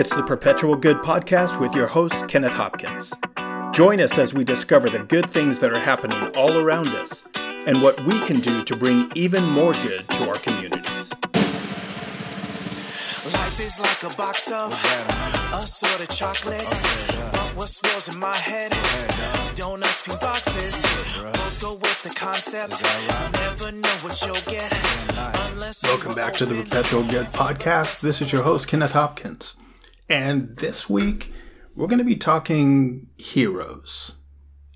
It's the Perpetual Good podcast with your host, Kenneth Hopkins. Join us as we discover the good things that are happening all around us and what we can do to bring even more good to our communities. Life is like a box of assorted chocolates. But what swirls in my head? Donuts, pink boxes. Both go with the concept. Never know what you'll get. Welcome back to the Perpetual Good podcast. This is your host, Kenneth Hopkins. And this week, we're going to be talking heroes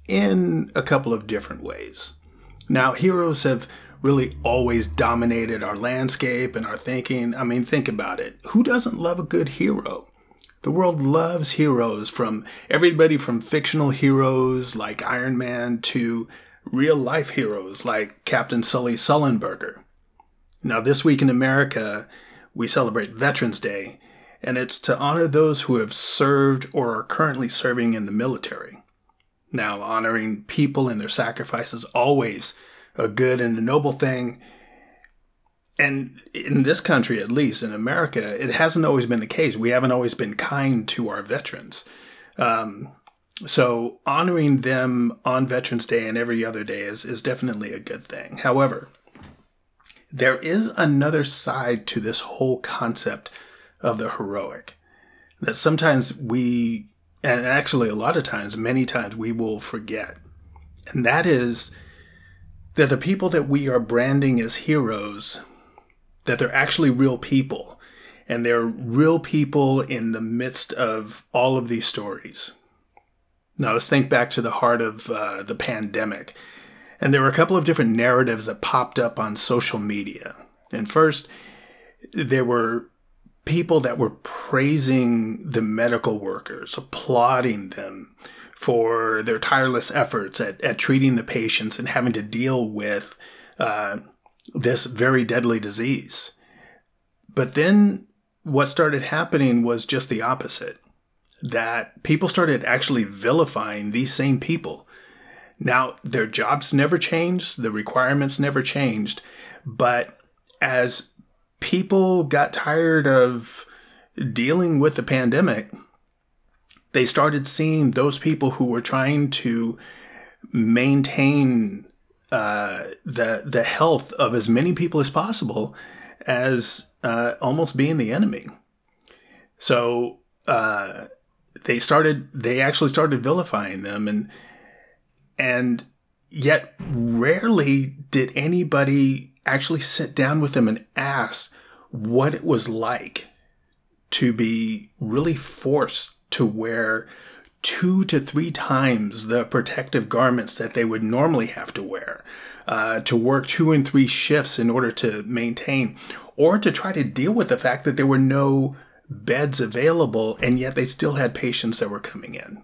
in a couple of different ways. Now, heroes have really always dominated our landscape and our thinking. I mean, think about it. Who doesn't love a good hero? The world loves heroes from everybody from fictional heroes like Iron Man to real life heroes like Captain Sully Sullenberger. Now, this week in America, we celebrate Veterans Day, and it's to honor those who have served or are currently serving in the military. Now, honoring people and their sacrifices is always a good and a noble thing. And in this country, at least in America, it hasn't always been the case. We haven't always been kind to our veterans. Um, so honoring them on Veterans Day and every other day is, is definitely a good thing. However, there is another side to this whole concept of the heroic that sometimes we, and actually a lot of times, many times, we will forget. And that is that the people that we are branding as heroes, that they're actually real people. And they're real people in the midst of all of these stories. Now, let's think back to the heart of uh, the pandemic. And there were a couple of different narratives that popped up on social media. And first, there were people that were praising the medical workers, applauding them for their tireless efforts at, at treating the patients and having to deal with uh, this very deadly disease. But then what started happening was just the opposite that people started actually vilifying these same people. Now, their jobs never changed, the requirements never changed, but as people got tired of dealing with the pandemic, they started seeing those people who were trying to maintain uh, the the health of as many people as possible as uh, almost being the enemy. So uh, they started they actually started vilifying them and and yet rarely did anybody actually sit down with them and ask what it was like to be really forced to wear two to three times the protective garments that they would normally have to wear, uh, to work two and three shifts in order to maintain, or to try to deal with the fact that there were no beds available and yet they still had patients that were coming in.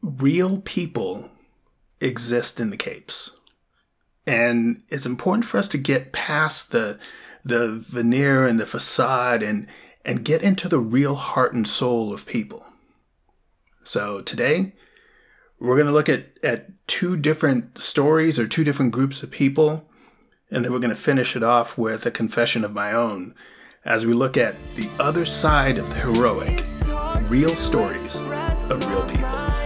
Real people exist in the Capes. And it's important for us to get past the the veneer and the facade and and get into the real heart and soul of people. So today we're going to look at at two different stories or two different groups of people and then we're going to finish it off with a confession of my own as we look at the other side of the heroic, real stories of real people.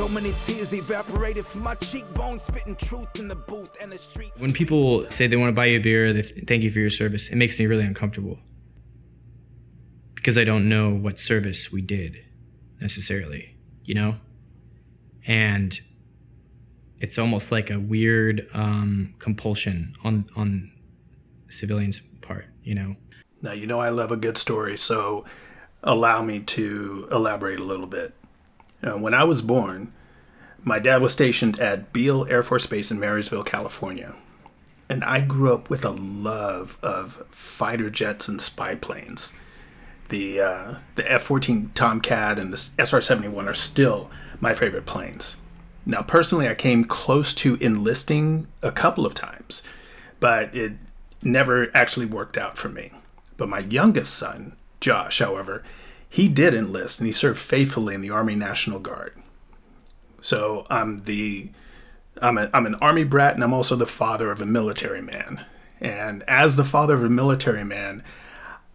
So many tears evaporated from my cheekbones, spitting truth in the booth and the street. When people say they want to buy you a beer, they th- thank you for your service, it makes me really uncomfortable. Because I don't know what service we did necessarily, you know? And it's almost like a weird um, compulsion on on civilians' part, you know. Now you know I love a good story, so allow me to elaborate a little bit. Uh, when I was born, my dad was stationed at Beale Air Force Base in Marysville, California. And I grew up with a love of fighter jets and spy planes. The, uh, the F 14 Tomcat and the SR 71 are still my favorite planes. Now, personally, I came close to enlisting a couple of times, but it never actually worked out for me. But my youngest son Josh, however, he did enlist and he served faithfully in the Army National Guard. So I'm the I'm, a, I'm an army brat and I'm also the father of a military man. And as the father of a military man,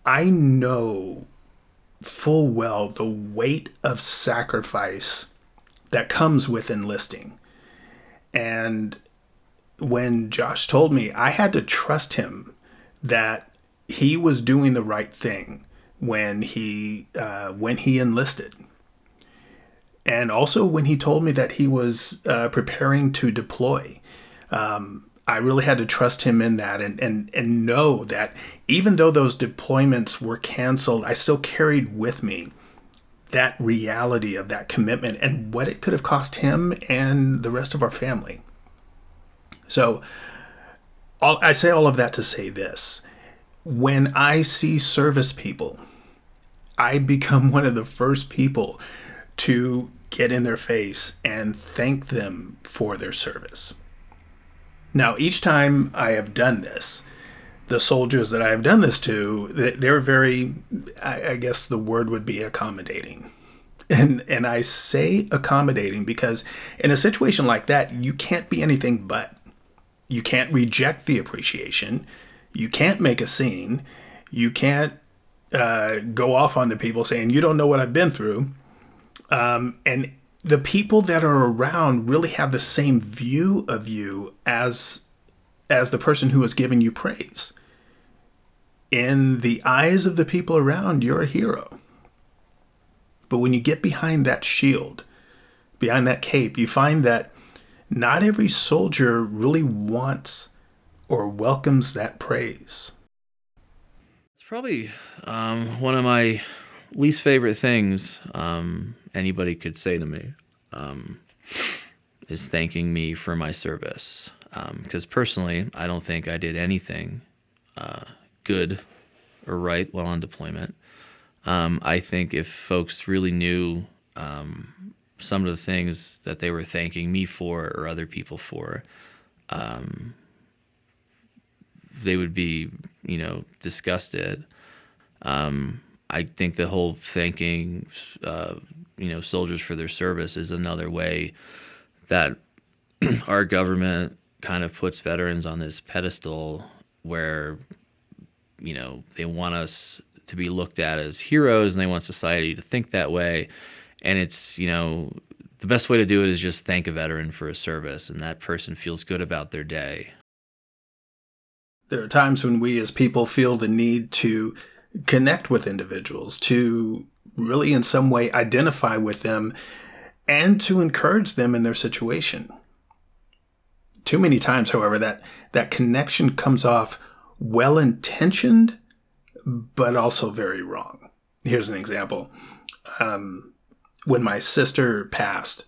I know full well the weight of sacrifice that comes with enlisting. And when Josh told me, I had to trust him that he was doing the right thing when he uh, when he enlisted and also when he told me that he was uh, preparing to deploy. Um, I really had to trust him in that and, and, and know that even though those deployments were canceled, I still carried with me that reality of that commitment and what it could have cost him and the rest of our family. So all, I say all of that to say this. When I see service people, I become one of the first people to get in their face and thank them for their service. Now, each time I have done this, the soldiers that I have done this to, they're very, I guess the word would be accommodating. And, and I say accommodating because in a situation like that, you can't be anything but. You can't reject the appreciation. You can't make a scene. You can't uh, go off on the people saying, you don't know what I've been through um, and the people that are around really have the same view of you as as the person who is giving you praise. In the eyes of the people around, you're a hero. But when you get behind that shield, behind that cape, you find that not every soldier really wants or welcomes that praise. It's probably um, one of my least favorite things um, anybody could say to me um, is thanking me for my service. Because um, personally, I don't think I did anything uh, good or right while on deployment. Um, I think if folks really knew um, some of the things that they were thanking me for or other people for, um, they would be, you know, disgusted. Um, I think the whole thanking, uh, you know, soldiers for their service is another way that our government kind of puts veterans on this pedestal where, you know, they want us to be looked at as heroes and they want society to think that way. And it's, you know, the best way to do it is just thank a veteran for a service and that person feels good about their day. There are times when we as people feel the need to connect with individuals, to really in some way identify with them, and to encourage them in their situation. Too many times, however, that, that connection comes off well intentioned, but also very wrong. Here's an example. Um, when my sister passed,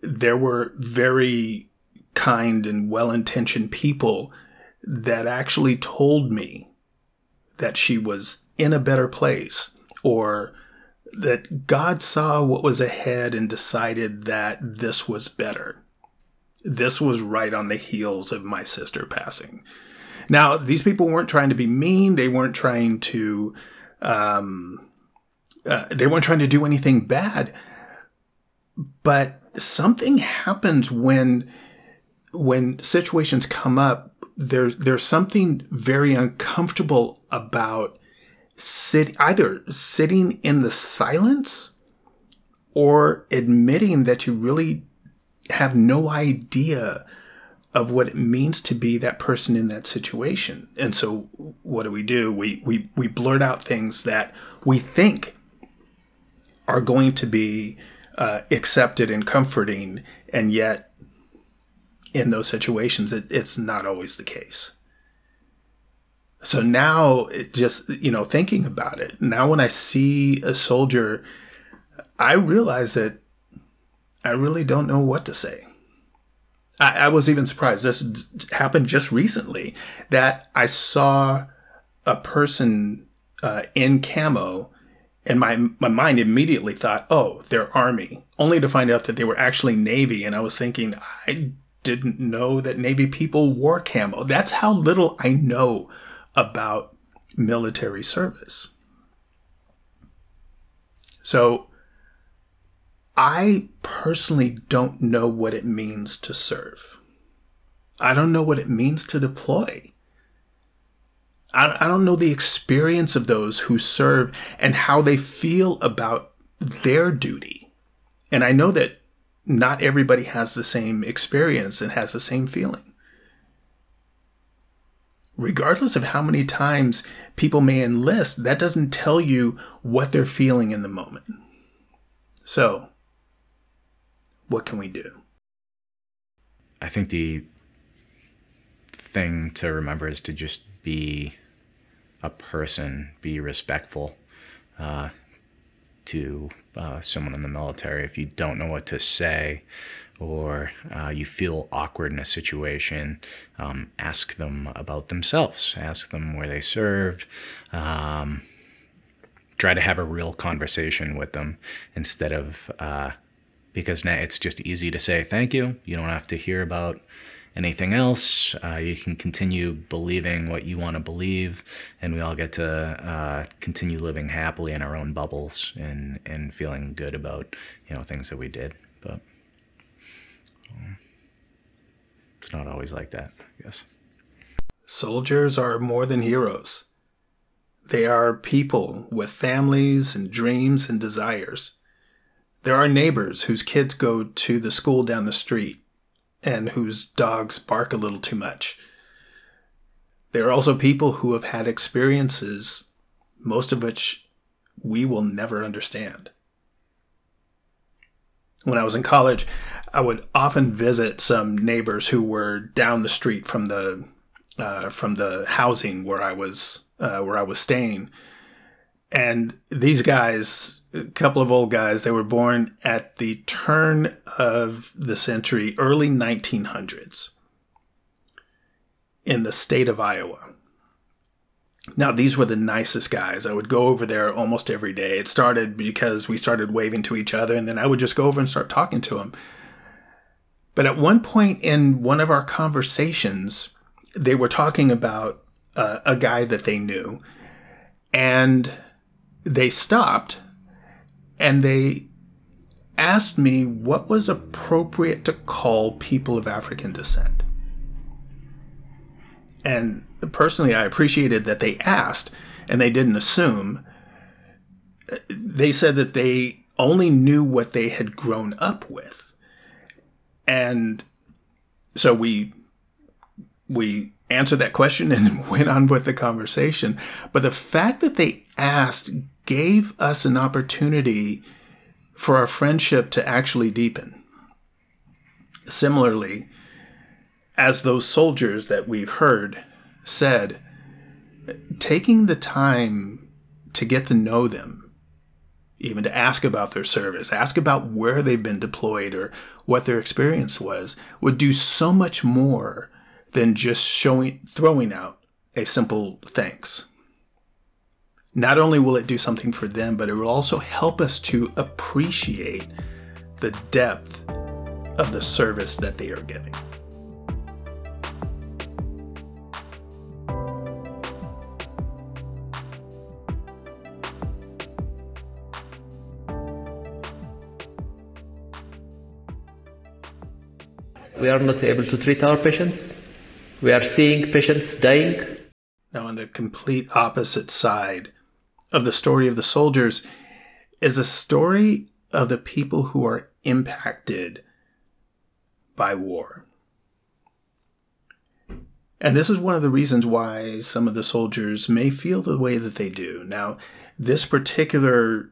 there were very kind and well intentioned people that actually told me that she was in a better place or that God saw what was ahead and decided that this was better. This was right on the heels of my sister passing. Now, these people weren't trying to be mean. They weren't trying to, um, uh, they weren't trying to do anything bad. But something happens when, when situations come up there's there's something very uncomfortable about sit either sitting in the silence or admitting that you really have no idea of what it means to be that person in that situation. And so what do we do? We we we blurt out things that we think are going to be uh, accepted and comforting, and yet in those situations, it, it's not always the case. So now, it just, you know, thinking about it, now when I see a soldier, I realize that I really don't know what to say. I, I was even surprised. This happened just recently that I saw a person uh, in camo and my my mind immediately thought, "Oh, they're army," only to find out that they were actually navy. And I was thinking, I didn't know that Navy people wore camo. That's how little I know about military service. So I personally don't know what it means to serve. I don't know what it means to deploy. I, I don't know the experience of those who serve and how they feel about their duty. And I know that not everybody has the same experience and has the same feeling. Regardless of how many times people may enlist, that doesn't tell you what they're feeling in the moment. So, what can we do? I think the thing to remember is to just be a person, be respectful uh, to uh, someone in the military. If you don't know what to say or uh, you feel awkward in a situation, um, ask them about themselves, ask them where they served. Um, try to have a real conversation with them instead of uh, because now it's just easy to say thank you. You don't have to hear about anything else. Uh, you can continue believing what you want to believe, and we all get to uh, continue living happily in our own bubbles and and feeling good about you know things that we did. But it's not always like that, I guess. Soldiers are more than heroes. They are people with families and dreams and desires. There are neighbors whose kids go to the school down the street and whose dogs bark a little too much. There are also people who have had experiences, most of which we will never understand. When I was in college, I would often visit some neighbors who were down the street from the uh, from the housing where I was uh, where I was staying, and these guys a couple of old guys. They were born at the turn of the century, early 1900s, in the state of Iowa. Now, these were the nicest guys. I would go over there almost every day. It started because we started waving to each other, and then I would just go over and start talking to them. But at one point in one of our conversations, they were talking about uh, a guy that they knew, and they stopped and they asked me what was appropriate to call people of African descent. And personally, I appreciated that they asked and they didn't assume. They said that they only knew what they had grown up with. And so we we answered that question and went on with the conversation. But the fact that they asked gave us an opportunity for our friendship to actually deepen. Similarly, as those soldiers that we've heard said, taking the time to get to know them, even to ask about their service, ask about where they've been deployed or what their experience was, would do so much more than just showing throwing out a simple thanks not only will it do something for them, but it will also help us to appreciate the depth of the service that they are giving. We are not able to treat our patients. We are seeing patients dying. Now, on the complete opposite side, of the story of the soldiers is a story of the people who are impacted by war. And this is one of the reasons why some of the soldiers may feel the way that they do. Now, this particular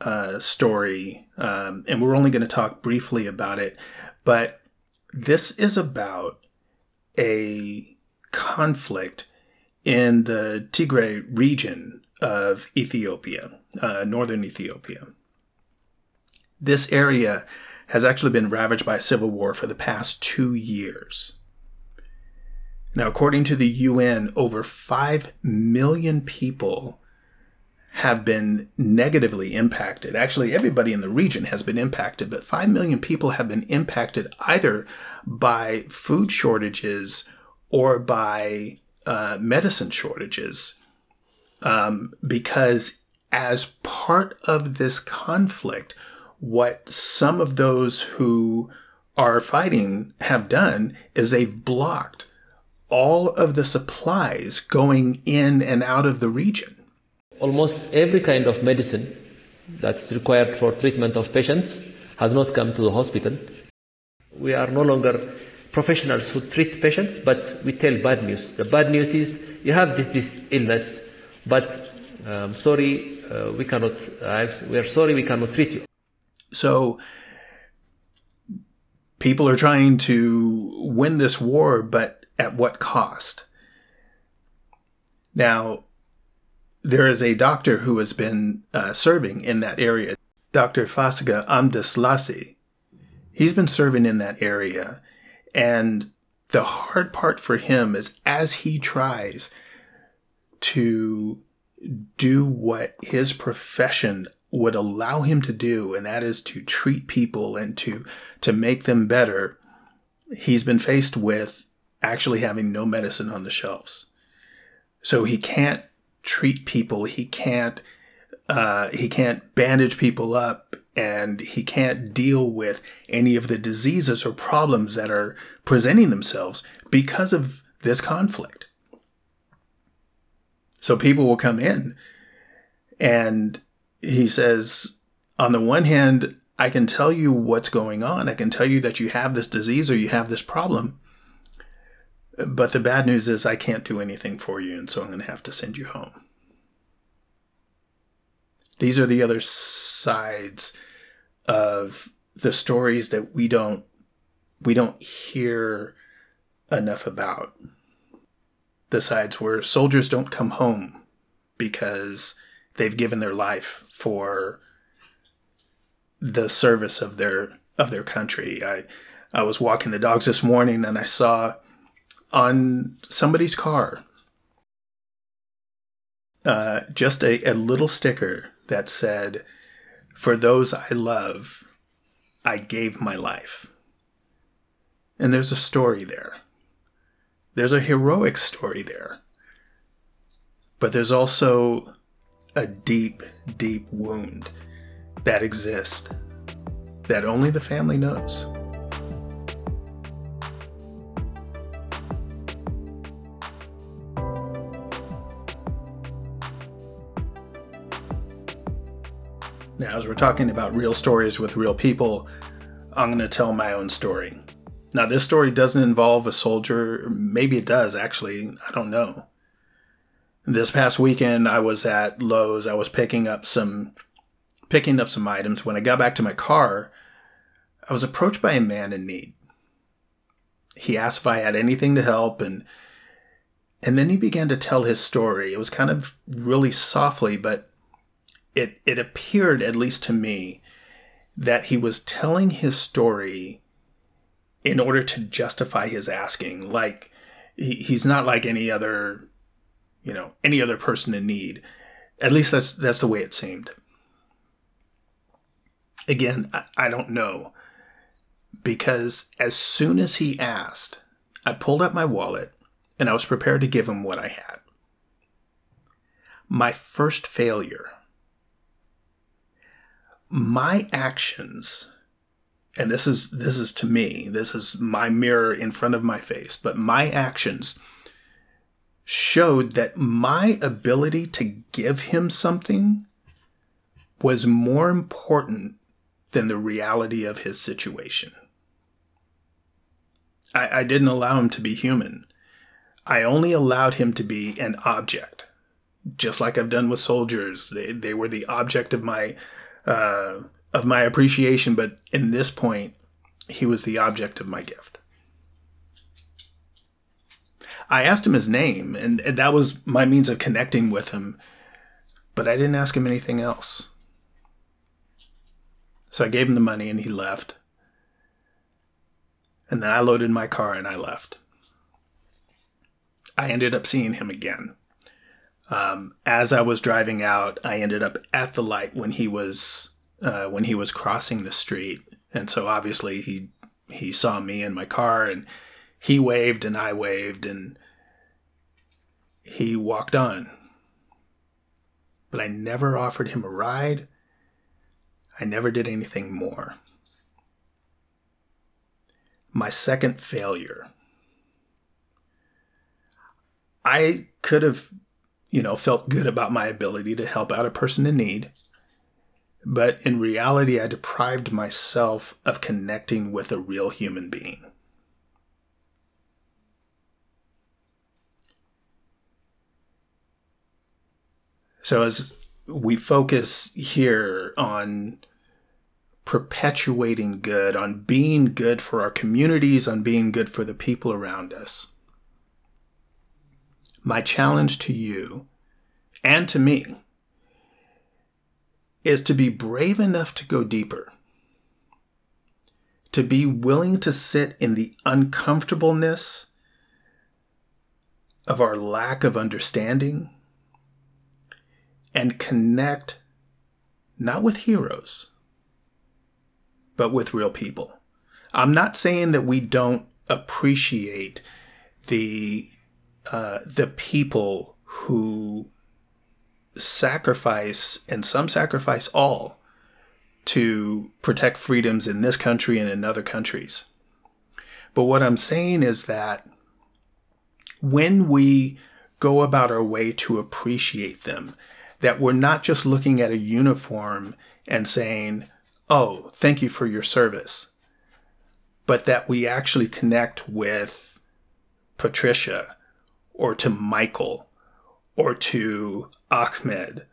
uh, story, um, and we're only going to talk briefly about it, but this is about a conflict in the Tigray region of Ethiopia, uh, northern Ethiopia. This area has actually been ravaged by a civil war for the past two years. Now, according to the UN, over 5 million people have been negatively impacted. Actually, everybody in the region has been impacted, but 5 million people have been impacted either by food shortages or by uh, medicine shortages um, because as part of this conflict, what some of those who are fighting have done is they've blocked all of the supplies going in and out of the region. Almost every kind of medicine that's required for treatment of patients has not come to the hospital. We are no longer professionals who treat patients, but we tell bad news. The bad news is you have this, this illness, but um, sorry, uh, we cannot, uh, we are sorry, we cannot treat you. So people are trying to win this war, but at what cost? Now, there is a doctor who has been uh, serving in that area, Dr. Fasika Amdeslasie. He's been serving in that area. And the hard part for him is as he tries to do what his profession would allow him to do, and that is to treat people and to, to make them better, he's been faced with actually having no medicine on the shelves. So he can't treat people. He can't uh, he can't bandage people up and he can't deal with any of the diseases or problems that are presenting themselves because of this conflict. So people will come in and he says, on the one hand, I can tell you what's going on. I can tell you that you have this disease or you have this problem. But the bad news is I can't do anything for you, and so I'm going to have to send you home. These are the other sides of the stories that we don't we don't hear enough about. The sides where soldiers don't come home because they've given their life for the service of their of their country. I I was walking the dogs this morning and I saw on somebody's car uh, just a, a little sticker that said, For those I love, I gave my life. And there's a story there. There's a heroic story there. But there's also a deep, deep wound that exists that only the family knows. Now, as we're talking about real stories with real people, I'm going to tell my own story. Now, this story doesn't involve a soldier. Maybe it does, actually. I don't know. This past weekend, I was at Lowe's. I was picking up some picking up some items. When I got back to my car, I was approached by a man in need. He asked if I had anything to help, and and then he began to tell his story. It was kind of really softly, but it it appeared, at least to me, that he was telling his story in order to justify his asking. Like he, he's not like any other, you know, any other person in need. At least that's that's the way it seemed. Again, I, I don't know. Because as soon as he asked, I pulled out my wallet and I was prepared to give him what I had. My first failure my actions and this is this is to me this is my mirror in front of my face but my actions showed that my ability to give him something was more important than the reality of his situation. I, I didn't allow him to be human. I only allowed him to be an object. Just like i've done with soldiers they, they were the object of my uh, of my appreciation, but in this point, he was the object of my gift. I asked him his name, and, and that was my means of connecting with him, but I didn't ask him anything else. So I gave him the money and he left. And then I loaded my car and I left. I ended up seeing him again. Um, as I was driving out, I ended up at the light when he was uh, when he was crossing the street, and so obviously he he saw me in my car, and he waved and I waved, and he walked on. but I never offered him a ride. I never did anything more. My second failure. I could have, you know, felt good about my ability to help out a person in need. But in reality, I deprived myself of connecting with a real human being. So, as we focus here on perpetuating good, on being good for our communities, on being good for the people around us, my challenge to you and to me is to be brave enough to go deeper, to be willing to sit in the uncomfortableness of our lack of understanding and connect not with heroes, but with real people. I'm not saying that we don't appreciate the uh, the people who sacrifice and some sacrifice all to protect freedoms in this country and in other countries. But what I'm saying is that when we go about our way to appreciate them that we're not just looking at a uniform and saying, oh, thank you for your service, but that we actually connect with Patricia or to Michael or to Ahmed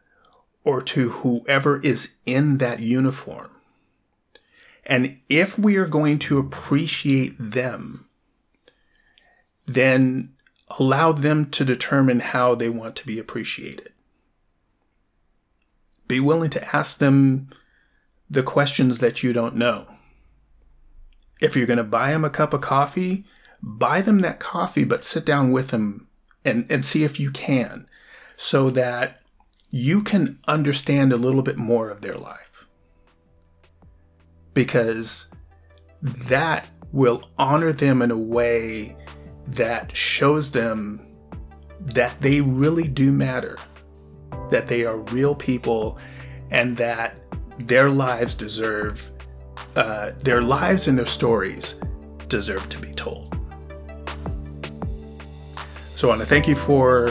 or to whoever is in that uniform. And if we are going to appreciate them, then allow them to determine how they want to be appreciated. Be willing to ask them the questions that you don't know. If you're going to buy them a cup of coffee, buy them that coffee, but sit down with them and, and see if you can so that you can understand a little bit more of their life. Because that will honor them in a way that shows them that they really do matter that they are real people and that their lives deserve, uh, their lives and their stories deserve to be told. So I want to thank you for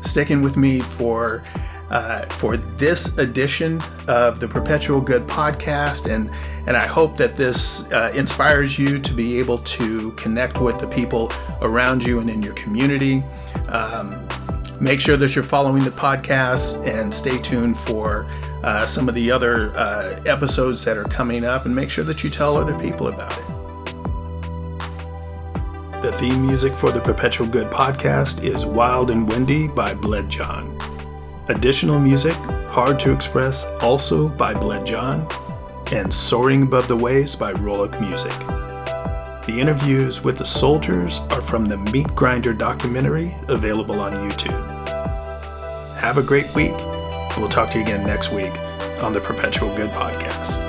sticking with me for uh, for this edition of the Perpetual Good podcast, and and I hope that this uh, inspires you to be able to connect with the people around you and in your community. Um, Make sure that you're following the podcast and stay tuned for uh, some of the other uh, episodes that are coming up and make sure that you tell other people about it. The theme music for the Perpetual Good podcast is Wild and Windy by Bled John. Additional music, Hard to Express, also by Bled John, and Soaring Above the Waves by Roll Up Music. The interviews with the soldiers are from the Meat Grinder documentary available on YouTube. Have a great week, and we'll talk to you again next week on the Perpetual Good Podcast.